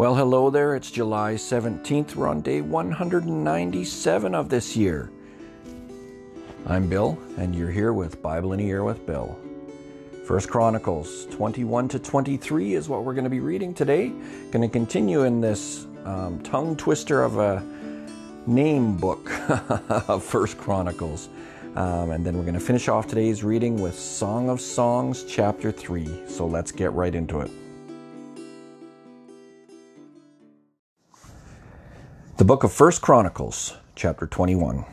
Well, hello there. It's July 17th. We're on day 197 of this year. I'm Bill, and you're here with Bible in a Year with Bill. First Chronicles 21 to 23 is what we're going to be reading today. Going to continue in this um, tongue twister of a name book of First Chronicles. Um, and then we're going to finish off today's reading with Song of Songs, chapter 3. So let's get right into it. The book of First Chronicles, chapter 21.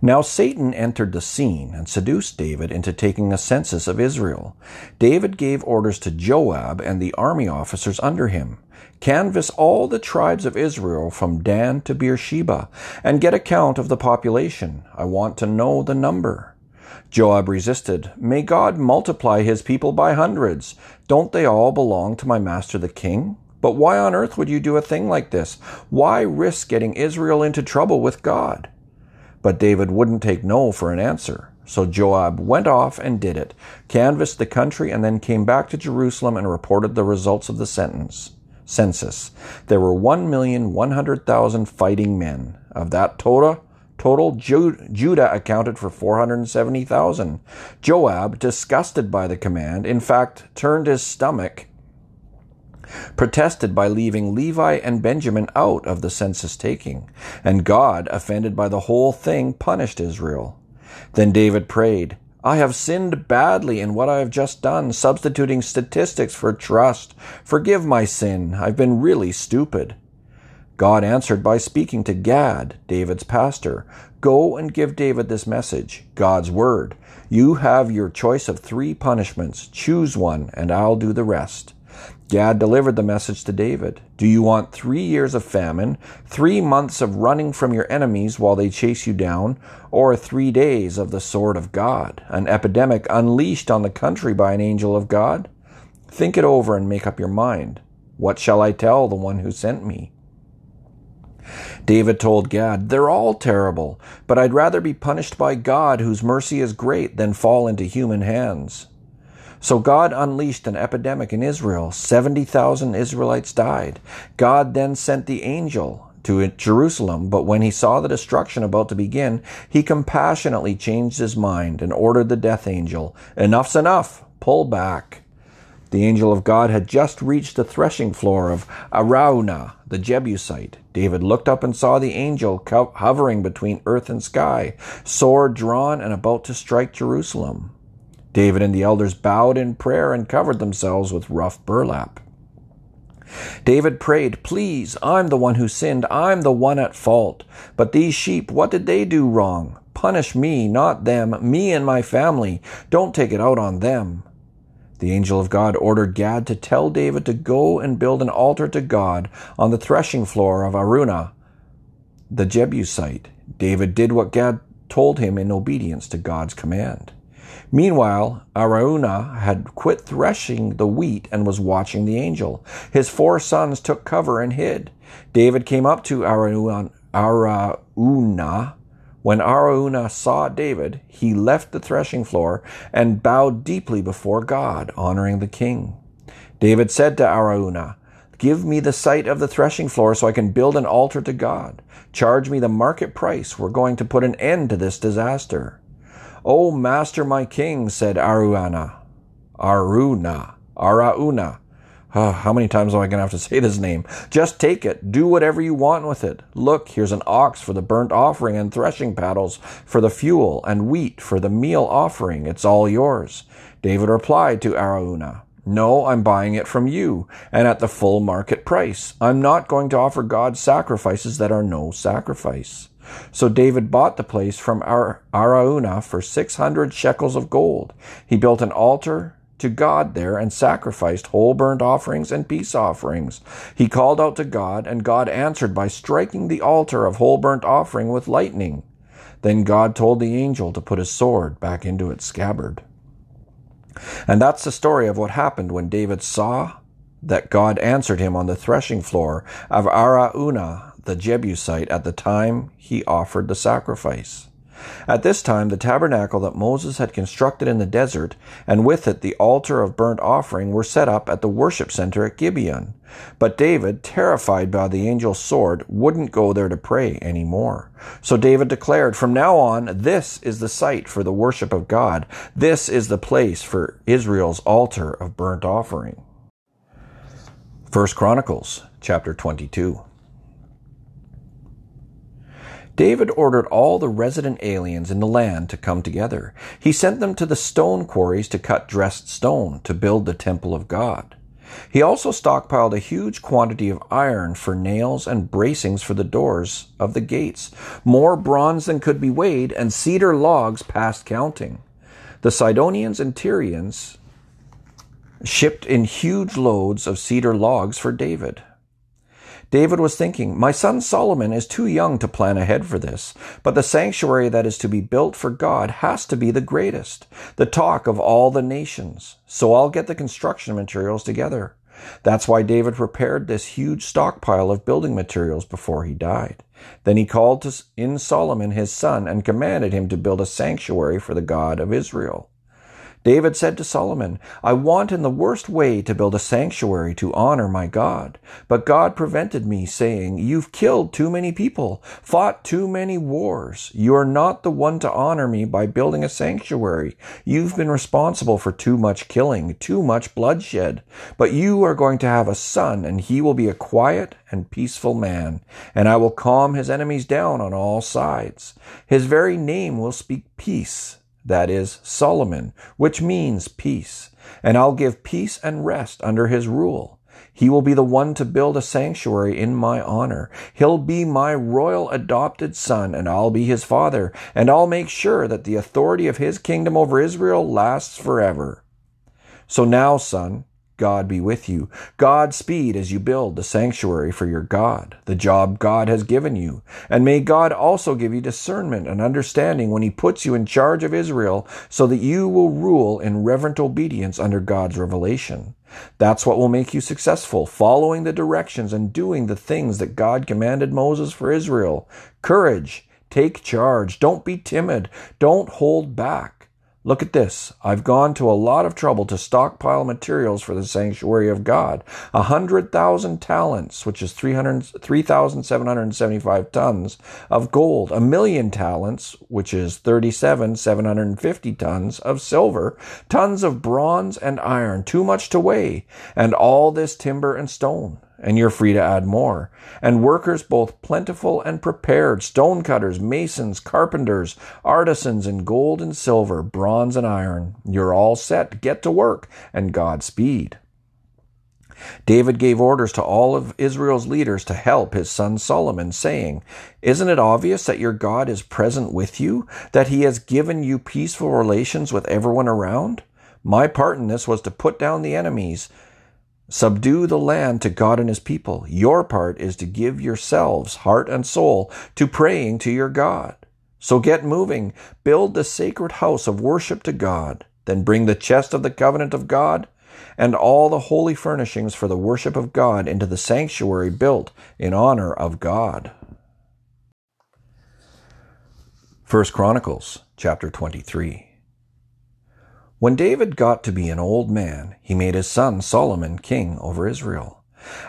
Now Satan entered the scene and seduced David into taking a census of Israel. David gave orders to Joab and the army officers under him. Canvass all the tribes of Israel from Dan to Beersheba, and get a count of the population. I want to know the number. Joab resisted. May God multiply his people by hundreds. Don't they all belong to my master the king? But why on earth would you do a thing like this? Why risk getting Israel into trouble with God? But David wouldn't take no for an answer. So Joab went off and did it, canvassed the country, and then came back to Jerusalem and reported the results of the sentence, census. There were 1,100,000 fighting men. Of that total, total Judah accounted for 470,000. Joab, disgusted by the command, in fact, turned his stomach protested by leaving Levi and Benjamin out of the census taking, and God, offended by the whole thing, punished Israel. Then David prayed, I have sinned badly in what I have just done, substituting statistics for trust. Forgive my sin. I've been really stupid. God answered by speaking to Gad, David's pastor. Go and give David this message, God's word. You have your choice of three punishments. Choose one, and I'll do the rest. Gad delivered the message to David Do you want three years of famine, three months of running from your enemies while they chase you down, or three days of the sword of God, an epidemic unleashed on the country by an angel of God? Think it over and make up your mind. What shall I tell the one who sent me? David told Gad, They're all terrible, but I'd rather be punished by God, whose mercy is great, than fall into human hands. So God unleashed an epidemic in Israel. 70,000 Israelites died. God then sent the angel to Jerusalem, but when he saw the destruction about to begin, he compassionately changed his mind and ordered the death angel, Enough's enough, pull back. The angel of God had just reached the threshing floor of Araunah, the Jebusite. David looked up and saw the angel hovering between earth and sky, sword drawn and about to strike Jerusalem. David and the elders bowed in prayer and covered themselves with rough burlap. David prayed, Please, I'm the one who sinned. I'm the one at fault. But these sheep, what did they do wrong? Punish me, not them, me and my family. Don't take it out on them. The angel of God ordered Gad to tell David to go and build an altar to God on the threshing floor of Araunah, the Jebusite. David did what Gad told him in obedience to God's command. Meanwhile, Araunah had quit threshing the wheat and was watching the angel. His four sons took cover and hid. David came up to Araunah. When Araunah saw David, he left the threshing floor and bowed deeply before God, honoring the king. David said to Araunah, Give me the site of the threshing floor so I can build an altar to God. Charge me the market price. We're going to put an end to this disaster. O master, my king, said Aruana. Aruna. Arauna. Oh, how many times am I going to have to say this name? Just take it. Do whatever you want with it. Look, here's an ox for the burnt offering and threshing paddles for the fuel and wheat for the meal offering. It's all yours. David replied to Araunah, No, I'm buying it from you and at the full market price. I'm not going to offer God sacrifices that are no sacrifice. So David bought the place from Araunah for 600 shekels of gold. He built an altar to God there and sacrificed whole burnt offerings and peace offerings. He called out to God, and God answered by striking the altar of whole burnt offering with lightning. Then God told the angel to put his sword back into its scabbard. And that's the story of what happened when David saw that God answered him on the threshing floor of Araunah the Jebusite at the time he offered the sacrifice. At this time, the tabernacle that Moses had constructed in the desert, and with it the altar of burnt offering, were set up at the worship center at Gibeon. But David, terrified by the angel's sword, wouldn't go there to pray any more. So David declared, From now on, this is the site for the worship of God. This is the place for Israel's altar of burnt offering. First Chronicles chapter 22. David ordered all the resident aliens in the land to come together. He sent them to the stone quarries to cut dressed stone to build the temple of God. He also stockpiled a huge quantity of iron for nails and bracings for the doors of the gates, more bronze than could be weighed, and cedar logs past counting. The Sidonians and Tyrians shipped in huge loads of cedar logs for David. David was thinking, My son Solomon is too young to plan ahead for this, but the sanctuary that is to be built for God has to be the greatest, the talk of all the nations. So I'll get the construction materials together. That's why David prepared this huge stockpile of building materials before he died. Then he called in Solomon his son and commanded him to build a sanctuary for the God of Israel. David said to Solomon, I want in the worst way to build a sanctuary to honor my God. But God prevented me, saying, You've killed too many people, fought too many wars. You are not the one to honor me by building a sanctuary. You've been responsible for too much killing, too much bloodshed. But you are going to have a son, and he will be a quiet and peaceful man, and I will calm his enemies down on all sides. His very name will speak peace that is Solomon, which means peace. And I'll give peace and rest under his rule. He will be the one to build a sanctuary in my honor. He'll be my royal adopted son, and I'll be his father, and I'll make sure that the authority of his kingdom over Israel lasts forever. So now, son, God be with you. God speed as you build the sanctuary for your God, the job God has given you. And may God also give you discernment and understanding when he puts you in charge of Israel so that you will rule in reverent obedience under God's revelation. That's what will make you successful, following the directions and doing the things that God commanded Moses for Israel. Courage. Take charge. Don't be timid. Don't hold back. Look at this. I've gone to a lot of trouble to stockpile materials for the sanctuary of God. A hundred thousand talents, which is 3,775 tons of gold. A million talents, which is 37,750 tons of silver. Tons of bronze and iron, too much to weigh. And all this timber and stone and you're free to add more. And workers both plentiful and prepared, stonecutters, masons, carpenters, artisans in gold and silver, bronze and iron. You're all set. Get to work, and Godspeed. David gave orders to all of Israel's leaders to help his son Solomon, saying, Isn't it obvious that your God is present with you, that he has given you peaceful relations with everyone around? My part in this was to put down the enemies Subdue the land to God and his people. Your part is to give yourselves, heart and soul, to praying to your God. So get moving. Build the sacred house of worship to God. Then bring the chest of the covenant of God and all the holy furnishings for the worship of God into the sanctuary built in honor of God. 1 Chronicles chapter 23. When David got to be an old man, he made his son Solomon king over Israel.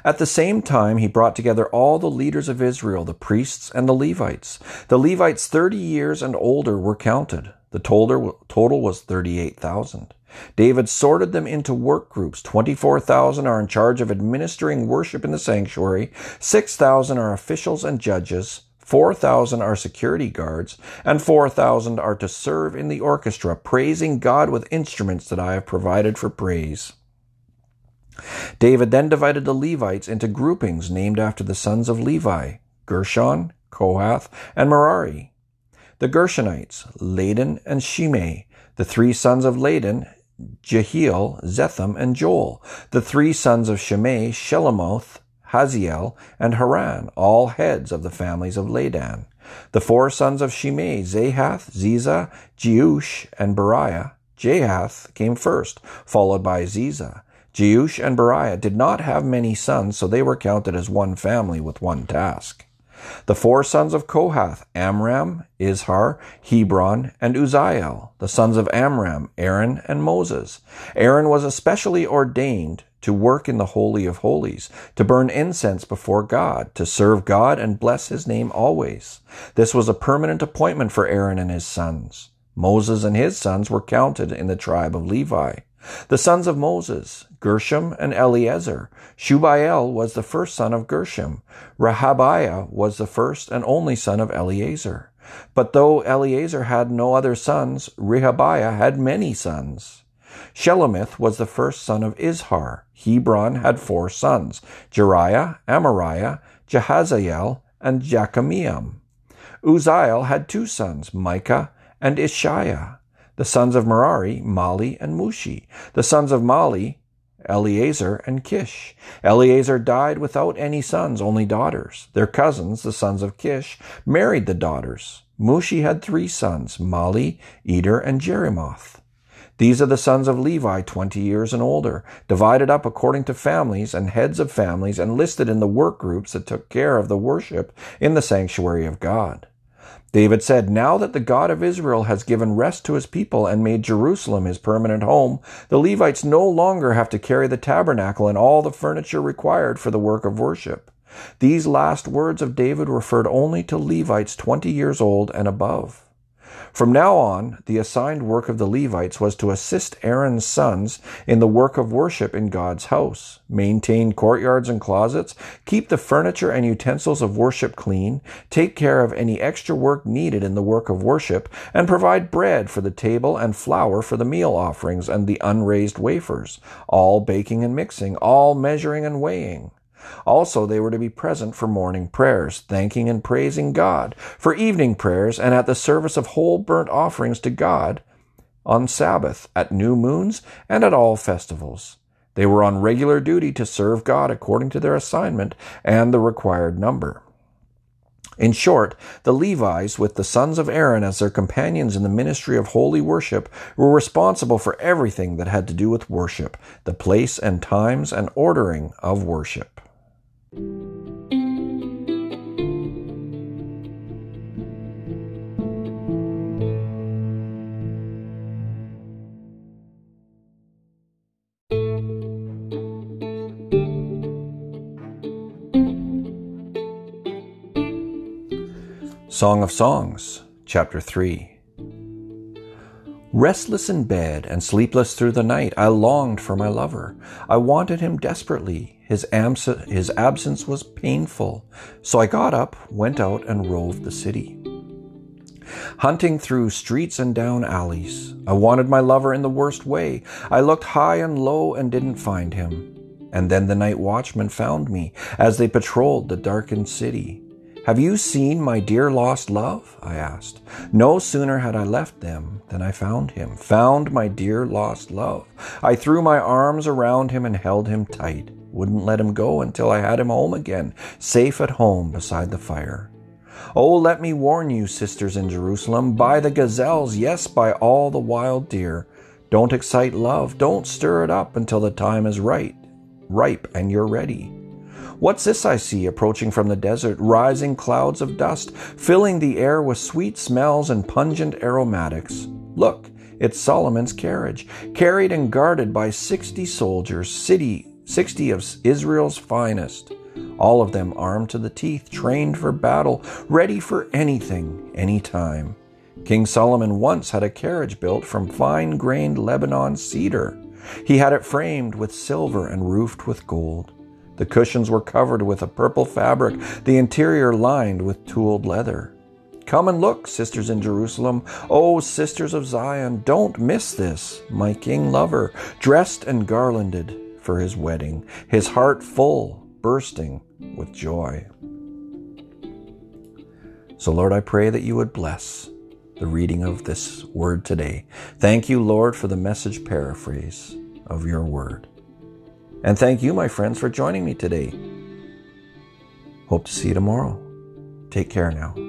At the same time, he brought together all the leaders of Israel, the priests and the Levites. The Levites 30 years and older were counted. The total was 38,000. David sorted them into work groups. 24,000 are in charge of administering worship in the sanctuary. 6,000 are officials and judges. 4,000 are security guards, and 4,000 are to serve in the orchestra, praising God with instruments that I have provided for praise. David then divided the Levites into groupings named after the sons of Levi Gershon, Kohath, and Merari. The Gershonites, Ladan and Shimei. The three sons of Ladan, Jehiel, Zetham, and Joel. The three sons of Shimei, Shelomoth, Haziel, and Haran, all heads of the families of Ladan. The four sons of Shimei, Zahath, Ziza, Jeush, and Beriah. Jahath came first, followed by Ziza. Jeush and Beriah did not have many sons, so they were counted as one family with one task. The four sons of Kohath, Amram, Izhar, Hebron, and Uzziel. The sons of Amram, Aaron and Moses. Aaron was especially ordained to work in the Holy of Holies, to burn incense before God, to serve God and bless his name always. This was a permanent appointment for Aaron and his sons. Moses and his sons were counted in the tribe of Levi. The sons of Moses, Gershom and Eleazar. Shubael was the first son of Gershom. Rehabiah was the first and only son of Eleazar. But though Eleazar had no other sons, Rehabiah had many sons. Shelomith was the first son of Izhar. Hebron had four sons, Jeriah, Amariah, Jahaziel, and Jekameam. Uzziel had two sons, Micah and Ishiah. The sons of Merari, Mahli and Mushi. The sons of Mahli, Eleazar and Kish. Eleazar died without any sons, only daughters. Their cousins, the sons of Kish, married the daughters. Mushi had three sons, Mahli, Eder, and Jerimoth. These are the sons of Levi, twenty years and older, divided up according to families and heads of families, and listed in the work groups that took care of the worship in the sanctuary of God. David said, Now that the God of Israel has given rest to his people and made Jerusalem his permanent home, the Levites no longer have to carry the tabernacle and all the furniture required for the work of worship. These last words of David referred only to Levites 20 years old and above. From now on, the assigned work of the Levites was to assist Aaron's sons in the work of worship in God's house, maintain courtyards and closets, keep the furniture and utensils of worship clean, take care of any extra work needed in the work of worship, and provide bread for the table and flour for the meal offerings and the unraised wafers, all baking and mixing, all measuring and weighing. Also, they were to be present for morning prayers, thanking and praising God, for evening prayers, and at the service of whole burnt offerings to God on Sabbath, at new moons, and at all festivals. They were on regular duty to serve God according to their assignment and the required number. In short, the Levites, with the sons of Aaron as their companions in the ministry of holy worship, were responsible for everything that had to do with worship, the place and times and ordering of worship. Song of Songs, Chapter 3 Restless in bed and sleepless through the night, I longed for my lover. I wanted him desperately. His, abs- his absence was painful. So I got up, went out, and roved the city. Hunting through streets and down alleys. I wanted my lover in the worst way. I looked high and low and didn't find him. And then the night watchmen found me as they patrolled the darkened city. Have you seen my dear lost love? I asked. No sooner had I left them than I found him, found my dear lost love. I threw my arms around him and held him tight, wouldn't let him go until I had him home again, safe at home beside the fire. Oh, let me warn you, sisters in Jerusalem, by the gazelles, yes, by all the wild deer. Don't excite love, don't stir it up until the time is right, ripe, and you're ready. What's this I see approaching from the desert? Rising clouds of dust, filling the air with sweet smells and pungent aromatics. Look, it's Solomon's carriage, carried and guarded by sixty soldiers, city, sixty of Israel's finest. All of them armed to the teeth, trained for battle, ready for anything, any time. King Solomon once had a carriage built from fine grained Lebanon cedar. He had it framed with silver and roofed with gold. The cushions were covered with a purple fabric, the interior lined with tooled leather. Come and look, sisters in Jerusalem. Oh, sisters of Zion, don't miss this. My king lover, dressed and garlanded for his wedding, his heart full, bursting with joy. So, Lord, I pray that you would bless the reading of this word today. Thank you, Lord, for the message paraphrase of your word. And thank you, my friends, for joining me today. Hope to see you tomorrow. Take care now.